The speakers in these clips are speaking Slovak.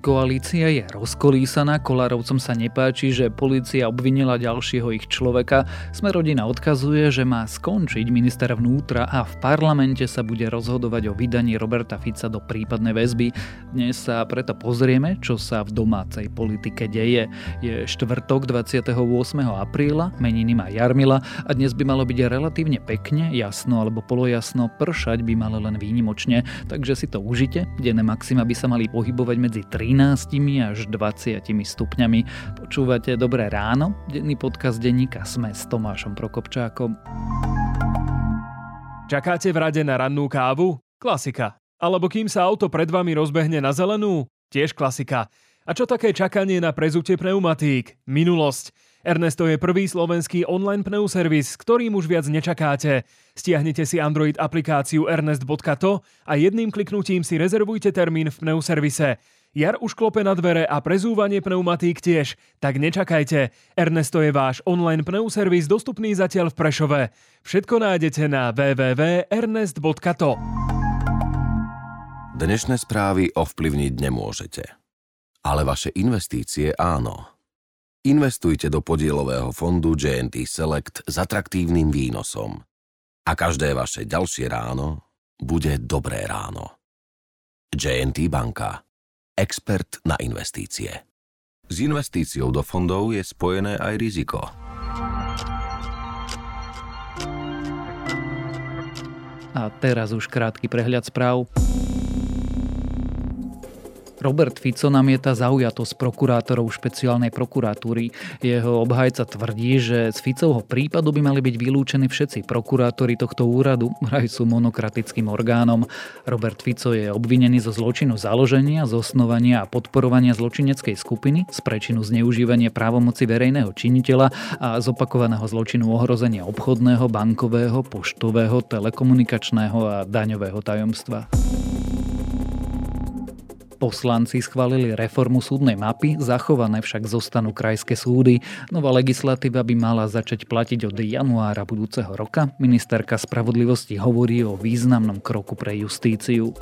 Koalícia je rozkolísaná, Kolárovcom sa nepáči, že policia obvinila ďalšieho ich človeka. Sme rodina odkazuje, že má skončiť minister vnútra a v parlamente sa bude rozhodovať o vydaní Roberta Fica do prípadnej väzby. Dnes sa preto pozrieme, čo sa v domácej politike deje. Je štvrtok 28. apríla, meniny má Jarmila a dnes by malo byť relatívne pekne, jasno alebo polojasno, pršať by malo len výnimočne, takže si to užite. Denné maxima by sa mali pohybovať medzi 3 13 až 20 stupňami. Počúvate Dobré ráno, denný podcast denníka Sme s Tomášom Prokopčákom. Čakáte v rade na rannú kávu? Klasika. Alebo kým sa auto pred vami rozbehne na zelenú? Tiež klasika. A čo také čakanie na prezutie pneumatík? Minulosť. Ernesto je prvý slovenský online pneuservis, ktorým už viac nečakáte. Stiahnite si Android aplikáciu ernest.to a jedným kliknutím si rezervujte termín v pneuservise. Jar už klope na dvere a prezúvanie pneumatík tiež, tak nečakajte. Ernesto je váš online pneuservis dostupný zatiaľ v Prešove. Všetko nájdete na www.ernest.to Dnešné správy ovplyvniť nemôžete. Ale vaše investície áno. Investujte do podielového fondu JNT Select s atraktívnym výnosom. A každé vaše ďalšie ráno bude dobré ráno. JNT banka expert na investície. S investíciou do fondov je spojené aj riziko. A teraz už krátky prehľad správ. Robert Fico namieta zaujatosť prokurátorov špeciálnej prokuratúry. Jeho obhajca tvrdí, že z Ficovho prípadu by mali byť vylúčení všetci prokurátori tohto úradu, vraj sú monokratickým orgánom. Robert Fico je obvinený zo zločinu založenia, zosnovania a podporovania zločineckej skupiny, z prečinu zneužívania právomoci verejného činiteľa a zopakovaného zločinu ohrozenia obchodného, bankového, poštového, telekomunikačného a daňového tajomstva. Poslanci schválili reformu súdnej mapy, zachované však zostanú krajské súdy. Nová legislatíva by mala začať platiť od januára budúceho roka. Ministerka spravodlivosti hovorí o významnom kroku pre justíciu.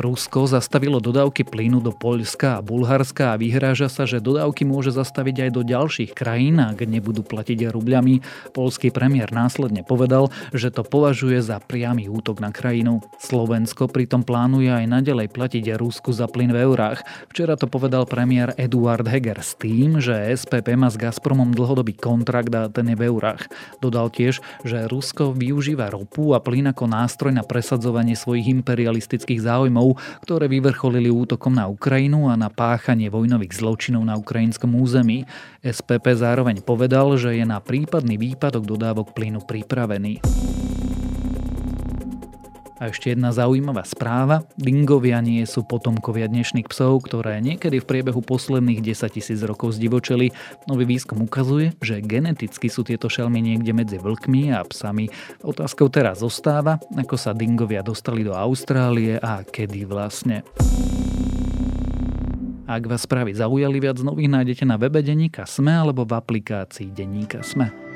Rusko zastavilo dodávky plynu do Poľska a Bulharska a vyhráža sa, že dodávky môže zastaviť aj do ďalších krajín, ak nebudú platiť rubľami. Polský premiér následne povedal, že to považuje za priamy útok na krajinu. Slovensko pritom plánuje aj nadalej platiť Rusku za plyn v eurách. Včera to povedal premiér Eduard Heger s tým, že SPP má s Gazpromom dlhodobý kontrakt a ten je v eurách. Dodal tiež, že Rusko využíva ropu a plyn ako nástroj na presadzovanie svojich imperialistických záujmov režimov, ktoré vyvrcholili útokom na Ukrajinu a na páchanie vojnových zločinov na ukrajinskom území. SPP zároveň povedal, že je na prípadný výpadok dodávok plynu pripravený. A ešte jedna zaujímavá správa. Dingovia nie sú potomkovia dnešných psov, ktoré niekedy v priebehu posledných 10 tisíc rokov zdivočeli. Nový výskum ukazuje, že geneticky sú tieto šelmy niekde medzi vlkmi a psami. Otázkou teraz zostáva, ako sa dingovia dostali do Austrálie a kedy vlastne. Ak vás správy zaujali, viac nových nájdete na webe Deníka Sme alebo v aplikácii Deníka Sme.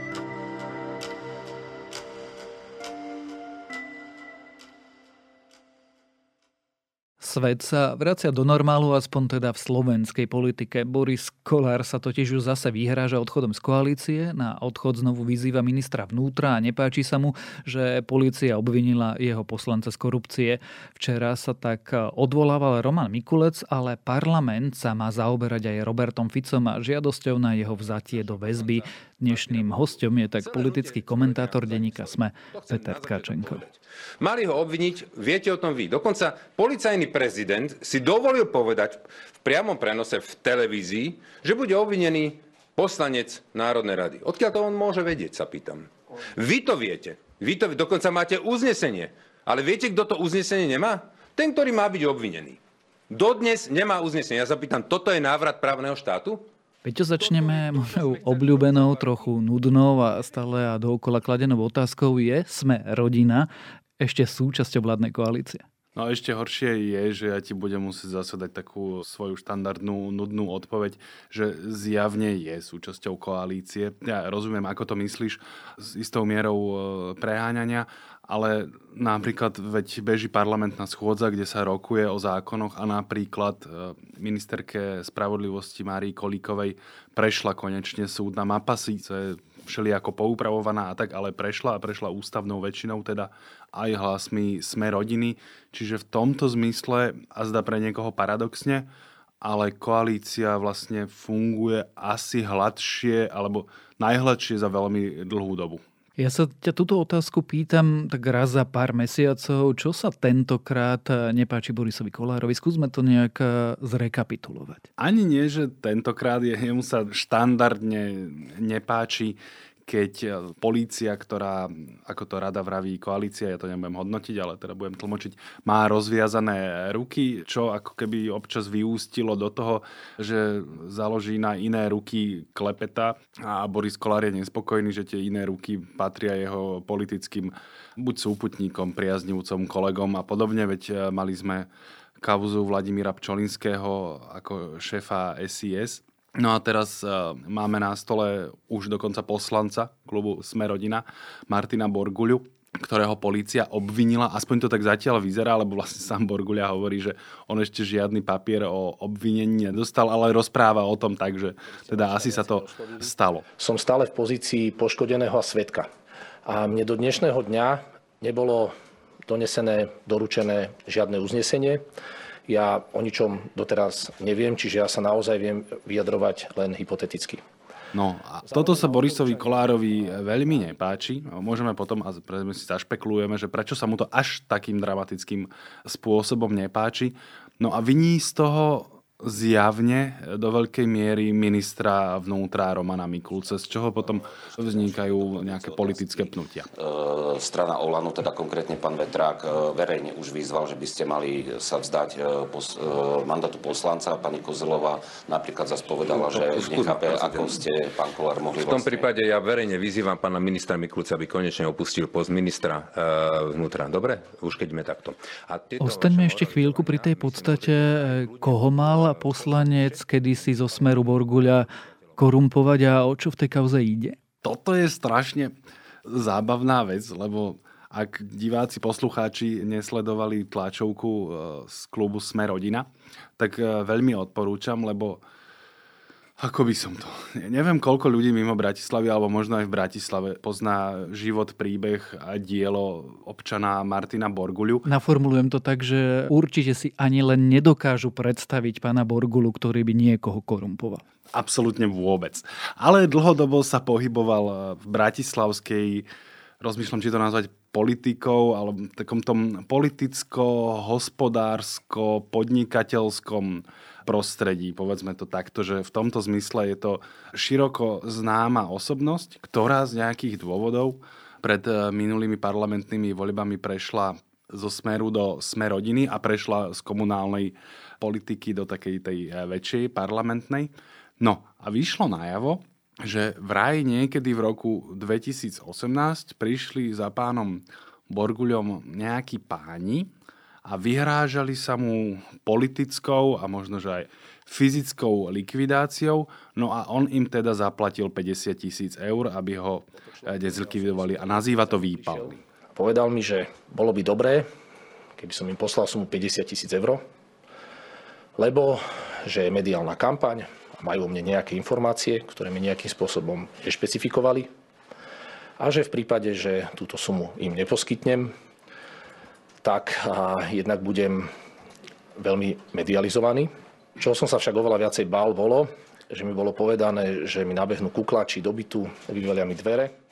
Svet sa vracia do normálu, aspoň teda v slovenskej politike. Boris Kolár sa totiž už zase vyhráža odchodom z koalície. Na odchod znovu vyzýva ministra vnútra a nepáči sa mu, že policia obvinila jeho poslanca z korupcie. Včera sa tak odvolával Roman Mikulec, ale parlament sa má zaoberať aj Robertom Ficom a žiadosťou na jeho vzatie do väzby. Dnešným hostom je tak politický komentátor denníka Sme Peter Tkačenko. Mali ho obviniť, viete o tom vy. Dokonca policajný prezident si dovolil povedať v priamom prenose v televízii, že bude obvinený poslanec Národnej rady. Odkiaľ to on môže vedieť, sa pýtam. Vy to viete. Vy to, dokonca máte uznesenie. Ale viete, kto to uznesenie nemá? Ten, ktorý má byť obvinený. Dodnes nemá uznesenie. Ja sa pýtam, toto je návrat právneho štátu? Peťo, začneme mojou obľúbenou, trochu nudnou a stále a dookola kladenou otázkou je, sme rodina ešte súčasťou vládnej koalície? No a ešte horšie je, že ja ti budem musieť zase dať takú svoju štandardnú, nudnú odpoveď, že zjavne je súčasťou koalície. Ja rozumiem, ako to myslíš, s istou mierou e, preháňania, ale napríklad veď beží parlamentná schôdza, kde sa rokuje o zákonoch a napríklad e, ministerke spravodlivosti Márii Kolíkovej prešla konečne súdna mapa, síce všelijako poupravovaná a tak, ale prešla a prešla ústavnou väčšinou, teda aj hlasmi sme rodiny. Čiže v tomto zmysle, a zda pre niekoho paradoxne, ale koalícia vlastne funguje asi hladšie alebo najhladšie za veľmi dlhú dobu. Ja sa ťa túto otázku pýtam tak raz za pár mesiacov. Čo sa tentokrát nepáči Borisovi Kolárovi? Skúsme to nejak zrekapitulovať. Ani nie, že tentokrát je, jemu sa štandardne nepáči keď e, polícia, ktorá, ako to rada vraví koalícia, ja to nebudem hodnotiť, ale teda budem tlmočiť, má rozviazané ruky, čo ako keby občas vyústilo do toho, že založí na iné ruky klepeta. A Boris Kolár je nespokojný, že tie iné ruky patria jeho politickým buď súputníkom, priaznivcom, kolegom a podobne, veď e, mali sme kauzu Vladimíra Pčolinského ako šéfa SIS, No a teraz uh, máme na stole už dokonca poslanca klubu Sme rodina, Martina Borguľu, ktorého polícia obvinila, aspoň to tak zatiaľ vyzerá, lebo vlastne sám Borguľa hovorí, že on ešte žiadny papier o obvinení nedostal, ale rozpráva o tom tak, že teda asi sa to stalo. Som stále v pozícii poškodeného a svetka. A mne do dnešného dňa nebolo donesené, doručené žiadne uznesenie. Ja o ničom doteraz neviem, čiže ja sa naozaj viem vyjadrovať len hypoteticky. No a toto sa Borisovi Kolárovi veľmi nepáči. Môžeme potom, a si zašpekulujeme, že prečo sa mu to až takým dramatickým spôsobom nepáči. No a viní z toho zjavne do veľkej miery ministra vnútra Romana Mikulce, z čoho potom vznikajú nejaké politické pnutia. E, strana Olano, teda konkrétne pán Vetrák, e, verejne už vyzval, že by ste mali sa vzdať e, pos, mandátu poslanca. Pani Kozelová napríklad zase povedala, že nechápe, ako ste, pán Kolár, mohli V tom vlastne... prípade ja verejne vyzývam pána ministra Mikulca, aby konečne opustil post ministra vnútra. Dobre? Už keď sme takto. A Ostaňme ešte chvíľku pri tej podstate, koho mal poslanec kedysi zo Smeru Borguľa korumpovať a o čo v tej kauze ide? Toto je strašne zábavná vec, lebo ak diváci, poslucháči nesledovali tlačovku e, z klubu Sme rodina, tak e, veľmi odporúčam, lebo ako by som to... Neviem, koľko ľudí mimo Bratislavy, alebo možno aj v Bratislave pozná život, príbeh a dielo občana Martina Borguľu. Naformulujem to tak, že určite si ani len nedokážu predstaviť pána Borgulu, ktorý by niekoho korumpoval. Absolútne vôbec. Ale dlhodobo sa pohyboval v bratislavskej, rozmýšľam, či to nazvať politikou, alebo takom tom politicko-hospodársko, podnikateľskom prostredí, povedzme to takto, že v tomto zmysle je to široko známa osobnosť, ktorá z nejakých dôvodov pred eh, minulými parlamentnými voľbami prešla zo smeru do smer rodiny a prešla z komunálnej politiky do takej tej eh, väčšej parlamentnej. No a vyšlo najavo, že vraj niekedy v roku 2018 prišli za pánom Borguľom nejakí páni a vyhrážali sa mu politickou a možno, že aj fyzickou likvidáciou, no a on im teda zaplatil 50 tisíc eur, aby ho eh, dezlikvidovali a nazýva to výpal. Povedal mi, že bolo by dobré, keby som im poslal sumu 50 tisíc eur, lebo že je mediálna kampaň, majú o mne nejaké informácie, ktoré mi nejakým spôsobom nešpecifikovali a že v prípade, že túto sumu im neposkytnem, tak jednak budem veľmi medializovaný. Čo som sa však oveľa viacej bál, bolo, že mi bolo povedané, že mi nabehnú kuklači do bytu, vyvelia mi dvere.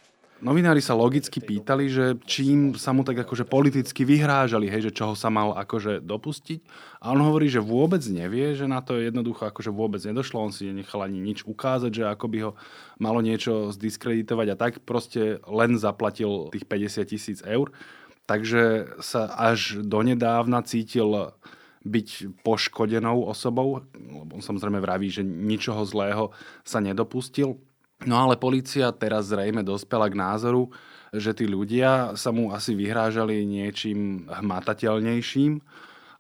Novinári sa logicky pýtali, že čím sa mu tak akože politicky vyhrážali, hej, že čoho sa mal akože dopustiť. A on hovorí, že vôbec nevie, že na to jednoducho akože vôbec nedošlo. On si nenechal ani nič ukázať, že ako by ho malo niečo zdiskreditovať a tak proste len zaplatil tých 50 tisíc eur takže sa až donedávna cítil byť poškodenou osobou, lebo on samozrejme vraví, že ničoho zlého sa nedopustil. No ale policia teraz zrejme dospela k názoru, že tí ľudia sa mu asi vyhrážali niečím hmatateľnejším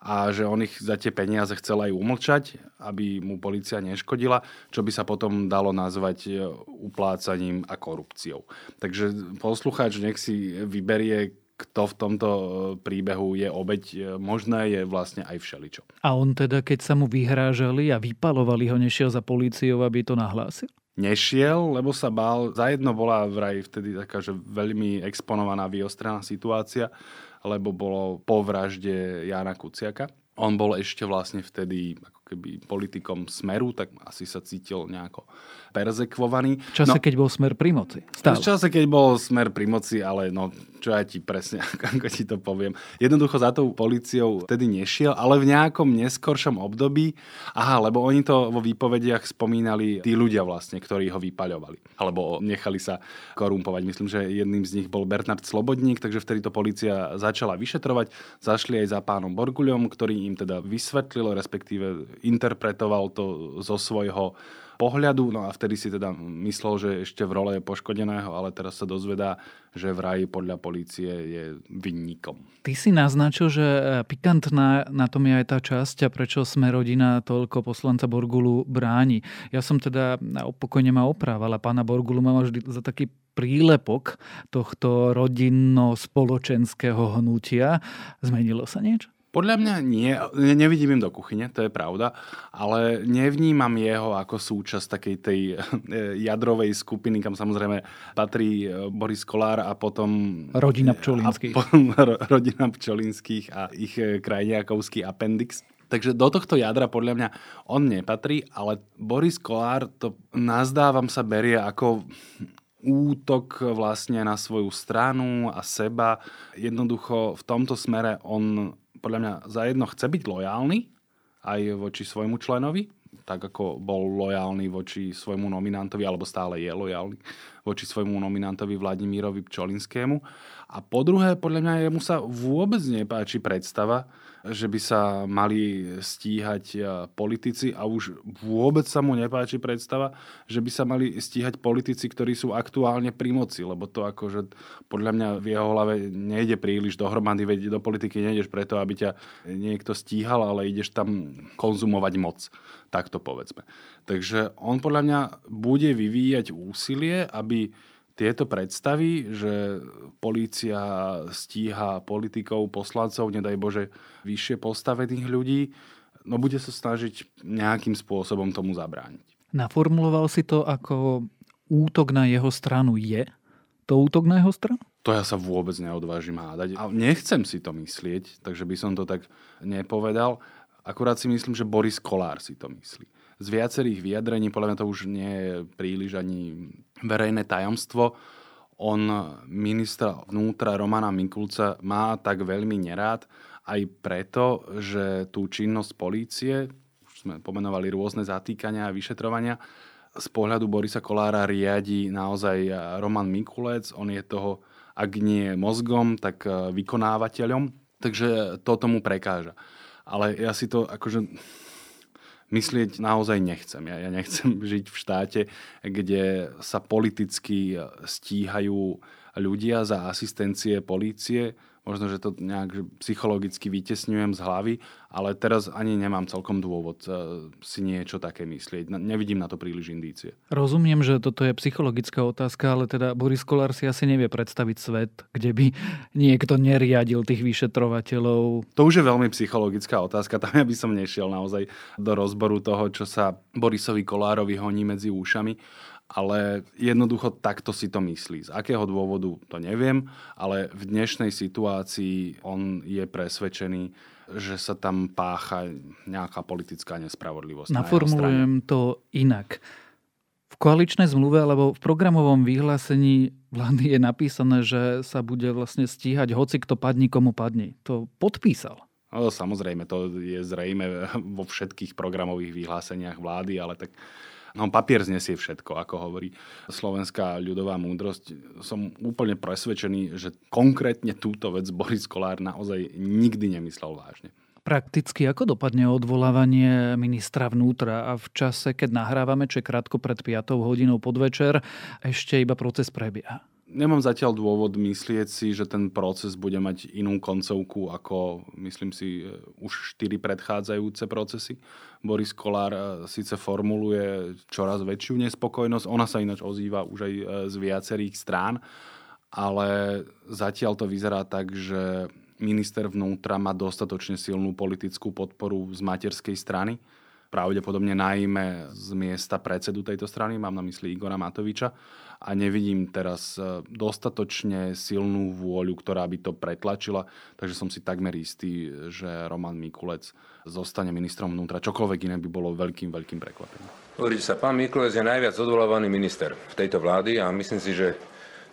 a že on ich za tie peniaze chcel aj umlčať, aby mu policia neškodila, čo by sa potom dalo nazvať e, uplácaním a korupciou. Takže poslucháč nech si vyberie, kto v tomto e, príbehu je obeď. E, možné je vlastne aj všeličo. A on teda, keď sa mu vyhrážali a vypalovali ho, nešiel za políciou, aby to nahlásil? Nešiel, lebo sa bál. Zajedno bola vraj vtedy taká, že veľmi exponovaná, vyostrená situácia lebo bolo po vražde Jana Kuciaka. On bol ešte vlastne vtedy ako keby politikom Smeru, tak asi sa cítil nejako perzekvovaný. V čase, no, keď bol Smer pri moci. Stále. V čase, keď bol Smer pri moci, ale no, čo ja ti presne, ako ti to poviem. Jednoducho za tou policiou vtedy nešiel, ale v nejakom neskoršom období, aha, lebo oni to vo výpovediach spomínali tí ľudia vlastne, ktorí ho vypaľovali. Alebo nechali sa korumpovať. Myslím, že jedným z nich bol Bernard Slobodník, takže vtedy to policia začala vyšetrovať. Zašli aj za pánom Borguľom, ktorý im teda vysvetlil, respektíve interpretoval to zo svojho pohľadu, no a vtedy si teda myslel, že ešte v role poškodeného, ale teraz sa dozvedá, že vraj podľa polície je vinníkom. Ty si naznačil, že e, pikantná na tom je aj tá časť a prečo sme rodina toľko poslanca Borgulu bráni. Ja som teda pokojne ma oprával, pána Borgulu mám vždy za taký prílepok tohto rodinno-spoločenského hnutia. Zmenilo sa niečo? Podľa mňa nie, nevidím im do kuchyne, to je pravda, ale nevnímam jeho ako súčasť takej tej jadrovej skupiny, kam samozrejme patrí e, Boris Kolár a potom... Rodina Pčolinských. A potom rodina Pčolinských a ich e, krajniakovský appendix. Takže do tohto jadra podľa mňa on nepatrí, ale Boris Kolár to nazdávam sa berie ako útok vlastne na svoju stranu a seba. Jednoducho v tomto smere on podľa mňa za jedno chce byť lojálny aj voči svojmu členovi, tak ako bol lojálny voči svojmu nominantovi, alebo stále je lojálny voči svojmu nominantovi Vladimírovi Pčolinskému. A po druhé, podľa mňa jemu sa vôbec nepáči predstava, že by sa mali stíhať e, politici a už vôbec sa mu nepáči predstava, že by sa mali stíhať politici, ktorí sú aktuálne pri moci, lebo to akože podľa mňa v jeho hlave nejde príliš dohromady, veď do politiky nejdeš preto, aby ťa niekto stíhal, ale ideš tam konzumovať moc. Tak to povedzme. Takže on podľa mňa bude vyvíjať úsilie, aby tieto predstavy, že polícia stíha politikov, poslancov, nedaj Bože, vyššie postavených ľudí, no bude sa snažiť nejakým spôsobom tomu zabrániť. Naformuloval si to ako útok na jeho stranu je? To útok na jeho stranu? To ja sa vôbec neodvážim hádať. A nechcem si to myslieť, takže by som to tak nepovedal. Akurát si myslím, že Boris Kolár si to myslí z viacerých vyjadrení, podľa mňa to už nie je príliš ani verejné tajomstvo, on ministra vnútra Romana Mikulca má tak veľmi nerád aj preto, že tú činnosť polície, už sme pomenovali rôzne zatýkania a vyšetrovania, z pohľadu Borisa Kolára riadi naozaj Roman Mikulec. On je toho, ak nie mozgom, tak vykonávateľom. Takže to tomu prekáža. Ale ja si to akože myslieť naozaj nechcem. Ja, ja nechcem žiť v štáte, kde sa politicky stíhajú ľudia za asistencie polície, možno, že to nejak psychologicky vytesňujem z hlavy, ale teraz ani nemám celkom dôvod e, si niečo také myslieť. Nevidím na to príliš indície. Rozumiem, že toto je psychologická otázka, ale teda Boris Kolár si asi nevie predstaviť svet, kde by niekto neriadil tých vyšetrovateľov. To už je veľmi psychologická otázka. Tam ja by som nešiel naozaj do rozboru toho, čo sa Borisovi Kolárovi honí medzi úšami ale jednoducho takto si to myslí. Z akého dôvodu to neviem, ale v dnešnej situácii on je presvedčený, že sa tam pácha nejaká politická nespravodlivosť. Naformulujem na to inak. V koaličnej zmluve alebo v programovom vyhlásení vlády je napísané, že sa bude vlastne stíhať hoci kto padni, komu padni. To podpísal. No, samozrejme, to je zrejme vo všetkých programových vyhláseniach vlády, ale tak No papier znesie všetko, ako hovorí slovenská ľudová múdrosť. Som úplne presvedčený, že konkrétne túto vec Boris Kolár naozaj nikdy nemyslel vážne. Prakticky ako dopadne odvolávanie ministra vnútra a v čase, keď nahrávame, čo krátko pred 5 hodinou podvečer, ešte iba proces prebieha? Nemám zatiaľ dôvod myslieť si, že ten proces bude mať inú koncovku ako, myslím si, už štyri predchádzajúce procesy. Boris Kolár eh, síce formuluje čoraz väčšiu nespokojnosť, ona sa ináč ozýva už aj eh, z viacerých strán, ale zatiaľ to vyzerá tak, že minister vnútra má dostatočne silnú politickú podporu z materskej strany, pravdepodobne najmä z miesta predsedu tejto strany, mám na mysli Igora Matoviča a nevidím teraz e, dostatočne silnú vôľu, ktorá by to pretlačila, takže som si takmer istý, že Roman Mikulec zostane ministrom vnútra. Čokoľvek iné by bolo veľkým, veľkým prekvapením. Pozrite sa, pán Mikulec je najviac odvolávaný minister v tejto vlády a myslím si, že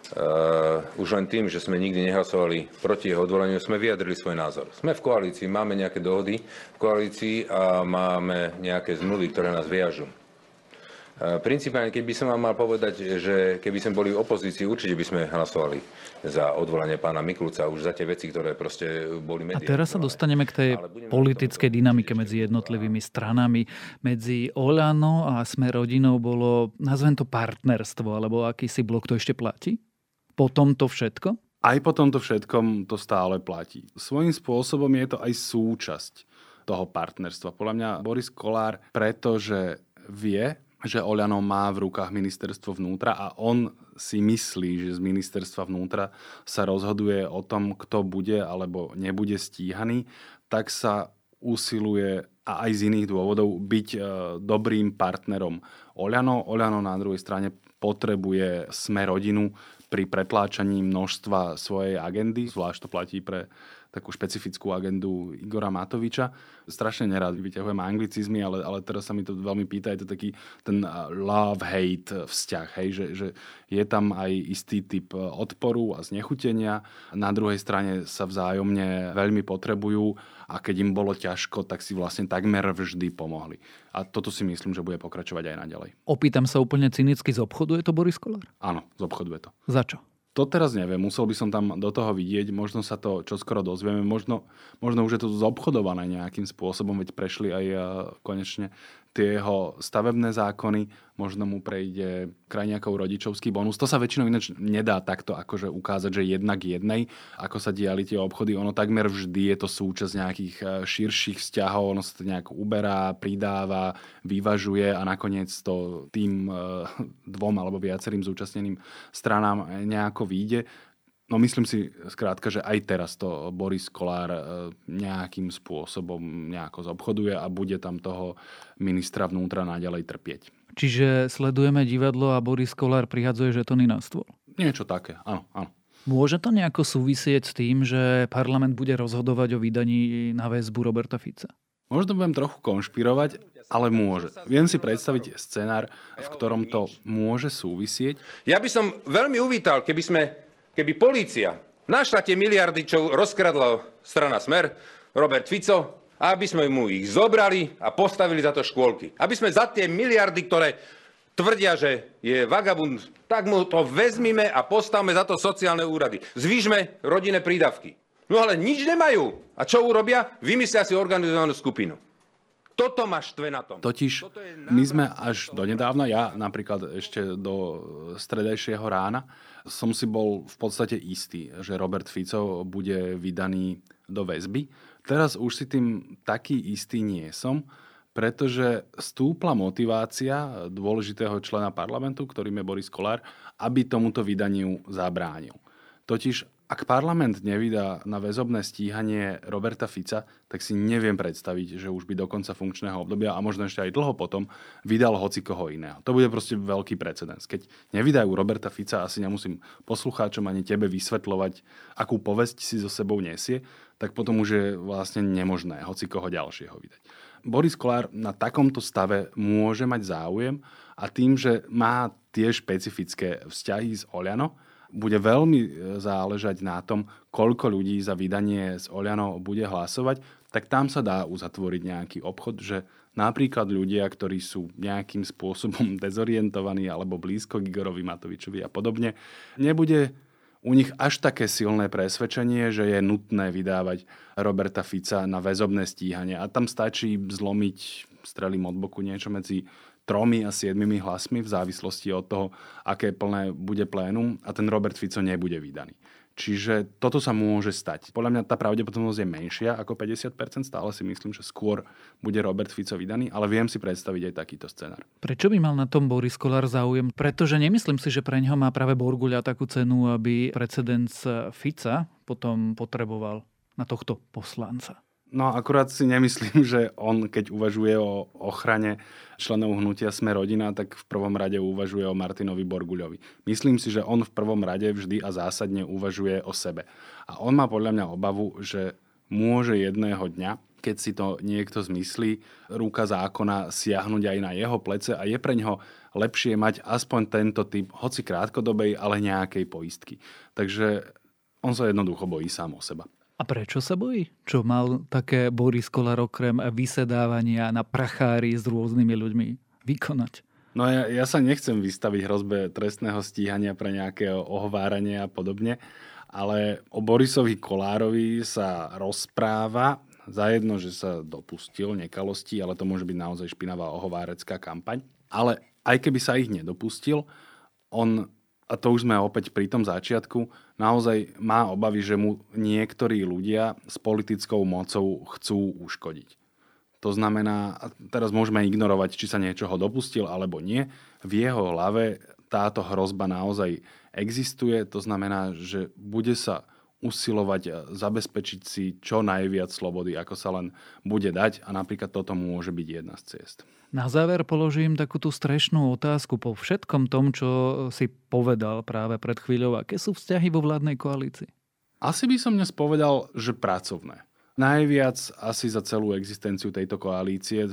Uh, už len tým, že sme nikdy nehlasovali proti jeho odvolaniu, sme vyjadrili svoj názor. Sme v koalícii, máme nejaké dohody v koalícii a máme nejaké zmluvy, ktoré nás viažu. Uh, principálne, keď by som vám mal povedať, že keby sme boli v opozícii, určite by sme hlasovali za odvolanie pána Mikulca už za tie veci, ktoré proste boli mediálne. A teraz sa dostaneme k tej politickej dynamike medzi jednotlivými stranami. Medzi Olano a Sme rodinou bolo, nazvem to partnerstvo, alebo akýsi blok to ešte platí? Po tomto všetko? Aj po tomto všetkom to stále platí. Svojím spôsobom je to aj súčasť toho partnerstva. Podľa mňa Boris Kolár, pretože vie, že Oľano má v rukách ministerstvo vnútra a on si myslí, že z ministerstva vnútra sa rozhoduje o tom, kto bude alebo nebude stíhaný, tak sa usiluje a aj z iných dôvodov byť e, dobrým partnerom Oľano. Oľano na druhej strane potrebuje sme rodinu, pri pretláčaní množstva svojej agendy, zvlášť to platí pre takú špecifickú agendu Igora Matoviča. Strašne nerád vyťahujem anglicizmy, ale, ale teraz sa mi to veľmi pýta, je to taký ten love-hate vzťah, hej, že, že je tam aj istý typ odporu a znechutenia. Na druhej strane sa vzájomne veľmi potrebujú a keď im bolo ťažko, tak si vlastne takmer vždy pomohli. A toto si myslím, že bude pokračovať aj naďalej. Opýtam sa úplne cynicky, z obchodu je to Boris Kolár? Áno, z obchodu je to. Za čo? To teraz neviem, musel by som tam do toho vidieť, možno sa to čoskoro dozvieme, možno, možno už je to zobchodované nejakým spôsobom, veď prešli aj konečne tie jeho stavebné zákony, možno mu prejde krajniakov rodičovský bonus. To sa väčšinou ináč nedá takto akože ukázať, že jednak jednej, ako sa diali tie obchody. Ono takmer vždy je to súčasť nejakých e, širších vzťahov, ono sa to nejak uberá, pridáva, vyvažuje a nakoniec to tým e, dvom alebo viacerým zúčastneným stranám nejako vyjde. No myslím si skrátka, že aj teraz to Boris Kolár e, nejakým spôsobom nejako zobchoduje a bude tam toho ministra vnútra naďalej trpieť. Čiže sledujeme divadlo a Boris Kolár prihadzuje žetony na stôl? Niečo také, áno, áno. Môže to nejako súvisieť s tým, že parlament bude rozhodovať o vydaní na väzbu Roberta Fica? Možno budem trochu konšpirovať, ale môže. Viem si predstaviť scenár, v ktorom to môže súvisieť. Ja by som veľmi uvítal, keby sme keby polícia našla tie miliardy, čo rozkradla strana Smer, Robert Fico, aby sme mu ich zobrali a postavili za to škôlky. Aby sme za tie miliardy, ktoré tvrdia, že je vagabund, tak mu to vezmime a postavme za to sociálne úrady. Zvýšme rodinné prídavky. No ale nič nemajú. A čo urobia? Vymyslia si organizovanú skupinu. Toto ma štve na tom. Totiž my sme až donedávna, ja napríklad ešte do stredajšieho rána, som si bol v podstate istý, že Robert Fico bude vydaný do väzby. Teraz už si tým taký istý nie som, pretože stúpla motivácia dôležitého člena parlamentu, ktorým je Boris Kolár, aby tomuto vydaniu zabránil. Totiž ak parlament nevydá na väzobné stíhanie Roberta Fica, tak si neviem predstaviť, že už by do konca funkčného obdobia a možno ešte aj dlho potom vydal hoci koho iného. To bude proste veľký precedens. Keď nevydajú Roberta Fica, asi nemusím poslucháčom ani tebe vysvetľovať, akú povesť si so sebou nesie, tak potom už je vlastne nemožné hoci koho ďalšieho vydať. Boris Kolár na takomto stave môže mať záujem a tým, že má tie špecifické vzťahy s Oliano, bude veľmi e, záležať na tom, koľko ľudí za vydanie z Oliano bude hlasovať, tak tam sa dá uzatvoriť nejaký obchod, že napríklad ľudia, ktorí sú nejakým spôsobom dezorientovaní alebo blízko k Igorovi Matovičovi a podobne, nebude u nich až také silné presvedčenie, že je nutné vydávať Roberta Fica na väzobné stíhanie. A tam stačí zlomiť, strelím od boku, niečo medzi tromi a siedmimi hlasmi v závislosti od toho, aké plné bude plénum a ten Robert Fico nebude vydaný. Čiže toto sa môže stať. Podľa mňa tá pravdepodobnosť je menšia ako 50%, stále si myslím, že skôr bude Robert Fico vydaný, ale viem si predstaviť aj takýto scenár. Prečo by mal na tom Boris Kolár záujem? Pretože nemyslím si, že pre neho má práve Borguľa takú cenu, aby precedens Fica potom potreboval na tohto poslanca. No akurát si nemyslím, že on, keď uvažuje o ochrane členov hnutia Sme rodina, tak v prvom rade uvažuje o Martinovi Borguľovi. Myslím si, že on v prvom rade vždy a zásadne uvažuje o sebe. A on má podľa mňa obavu, že môže jedného dňa, keď si to niekto zmyslí, ruka zákona siahnuť aj na jeho plece a je pre ňoho lepšie mať aspoň tento typ, hoci krátkodobej, ale nejakej poistky. Takže on sa jednoducho bojí sám o seba. A prečo sa bojí? Čo mal také Boris Kolár okrem vysedávania na prachári s rôznymi ľuďmi vykonať? No ja, ja sa nechcem vystaviť hrozbe trestného stíhania pre nejaké ohováranie a podobne, ale o Borisovi Kolárovi sa rozpráva za jedno, že sa dopustil nekalostí, ale to môže byť naozaj špinavá ohovárecká kampaň. Ale aj keby sa ich nedopustil, on a to už sme opäť pri tom začiatku, naozaj má obavy, že mu niektorí ľudia s politickou mocou chcú uškodiť. To znamená, teraz môžeme ignorovať, či sa niečoho dopustil alebo nie. V jeho hlave táto hrozba naozaj existuje. To znamená, že bude sa usilovať zabezpečiť si čo najviac slobody, ako sa len bude dať a napríklad toto môže byť jedna z ciest. Na záver položím takú tú strešnú otázku po všetkom tom, čo si povedal práve pred chvíľou. Aké sú vzťahy vo vládnej koalícii? Asi by som dnes povedal, že pracovné. Najviac asi za celú existenciu tejto koalície,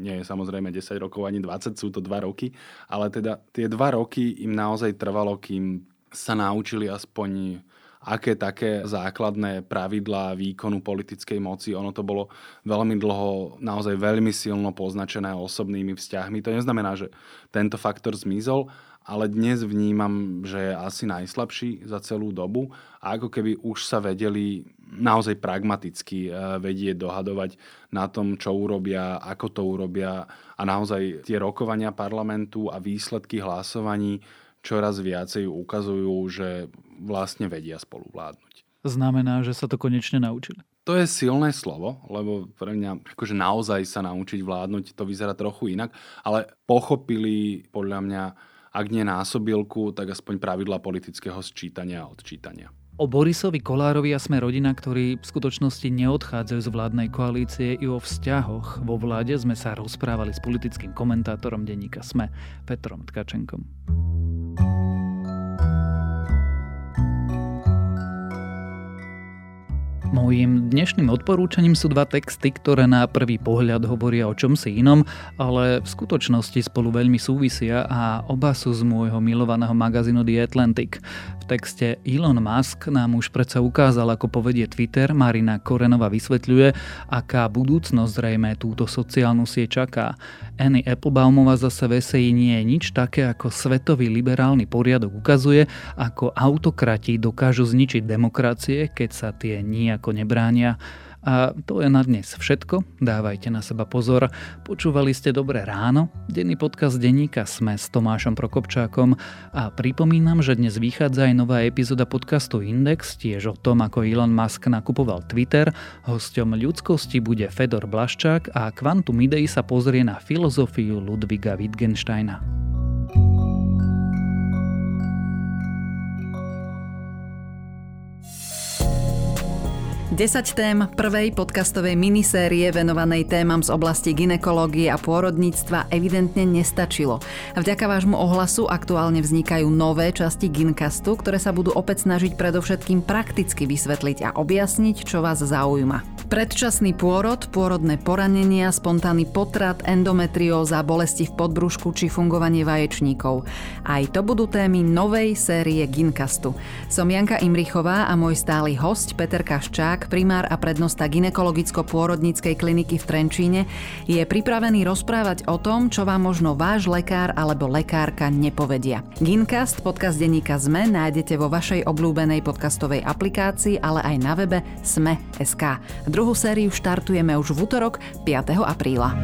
nie je samozrejme 10 rokov ani 20, sú to 2 roky, ale teda tie 2 roky im naozaj trvalo, kým sa naučili aspoň aké také základné pravidlá výkonu politickej moci. Ono to bolo veľmi dlho naozaj veľmi silno poznačené osobnými vzťahmi. To neznamená, že tento faktor zmizol, ale dnes vnímam, že je asi najslabší za celú dobu a ako keby už sa vedeli naozaj pragmaticky eh, vedieť dohadovať na tom, čo urobia, ako to urobia a naozaj tie rokovania parlamentu a výsledky hlasovaní čoraz viacej ukazujú, že vlastne vedia spolu vládnuť. Znamená, že sa to konečne naučili? To je silné slovo, lebo pre mňa akože naozaj sa naučiť vládnuť, to vyzerá trochu inak, ale pochopili podľa mňa, ak nie násobilku, tak aspoň pravidla politického sčítania a odčítania. O Borisovi Kolárovi a sme rodina, ktorí v skutočnosti neodchádzajú z vládnej koalície i o vzťahoch vo vláde sme sa rozprávali s politickým komentátorom denníka SME Petrom Tkačenkom. Mojím dnešným odporúčaním sú dva texty, ktoré na prvý pohľad hovoria o čomsi inom, ale v skutočnosti spolu veľmi súvisia a oba sú z môjho milovaného magazínu The Atlantic. V texte Elon Musk nám už predsa ukázal, ako povedie Twitter, Marina Korenova vysvetľuje, aká budúcnosť zrejme túto sociálnu sieť čaká. Annie Applebaumová zase vesejí nie je nič také, ako svetový liberálny poriadok ukazuje, ako autokrati dokážu zničiť demokracie, keď sa tie nijako nebránia. A to je na dnes všetko. Dávajte na seba pozor. Počúvali ste Dobré ráno, denný podcast denníka Sme s Tomášom Prokopčákom a pripomínam, že dnes vychádza aj nová epizóda podcastu Index, tiež o tom, ako Elon Musk nakupoval Twitter. Hosťom ľudskosti bude Fedor Blaščák a Quantum Idei sa pozrie na filozofiu Ludviga Wittgensteina. 10 tém prvej podcastovej minisérie venovanej témam z oblasti ginekológie a pôrodníctva evidentne nestačilo. Vďaka vášmu ohlasu aktuálne vznikajú nové časti Gincastu, ktoré sa budú opäť snažiť predovšetkým prakticky vysvetliť a objasniť, čo vás zaujíma. Predčasný pôrod, pôrodné poranenia, spontánny potrat, endometrióza, bolesti v podbrušku či fungovanie vaječníkov. Aj to budú témy novej série Ginkastu. Som Janka Imrichová a môj stály host Peter Kaščák, primár a prednosta ginekologicko-pôrodníckej kliniky v Trenčíne, je pripravený rozprávať o tom, čo vám možno váš lekár alebo lekárka nepovedia. Ginkast, podcast denníka ZME, nájdete vo vašej obľúbenej podcastovej aplikácii, ale aj na webe sme.sk. Druhú sériu štartujeme už v útorok 5. apríla.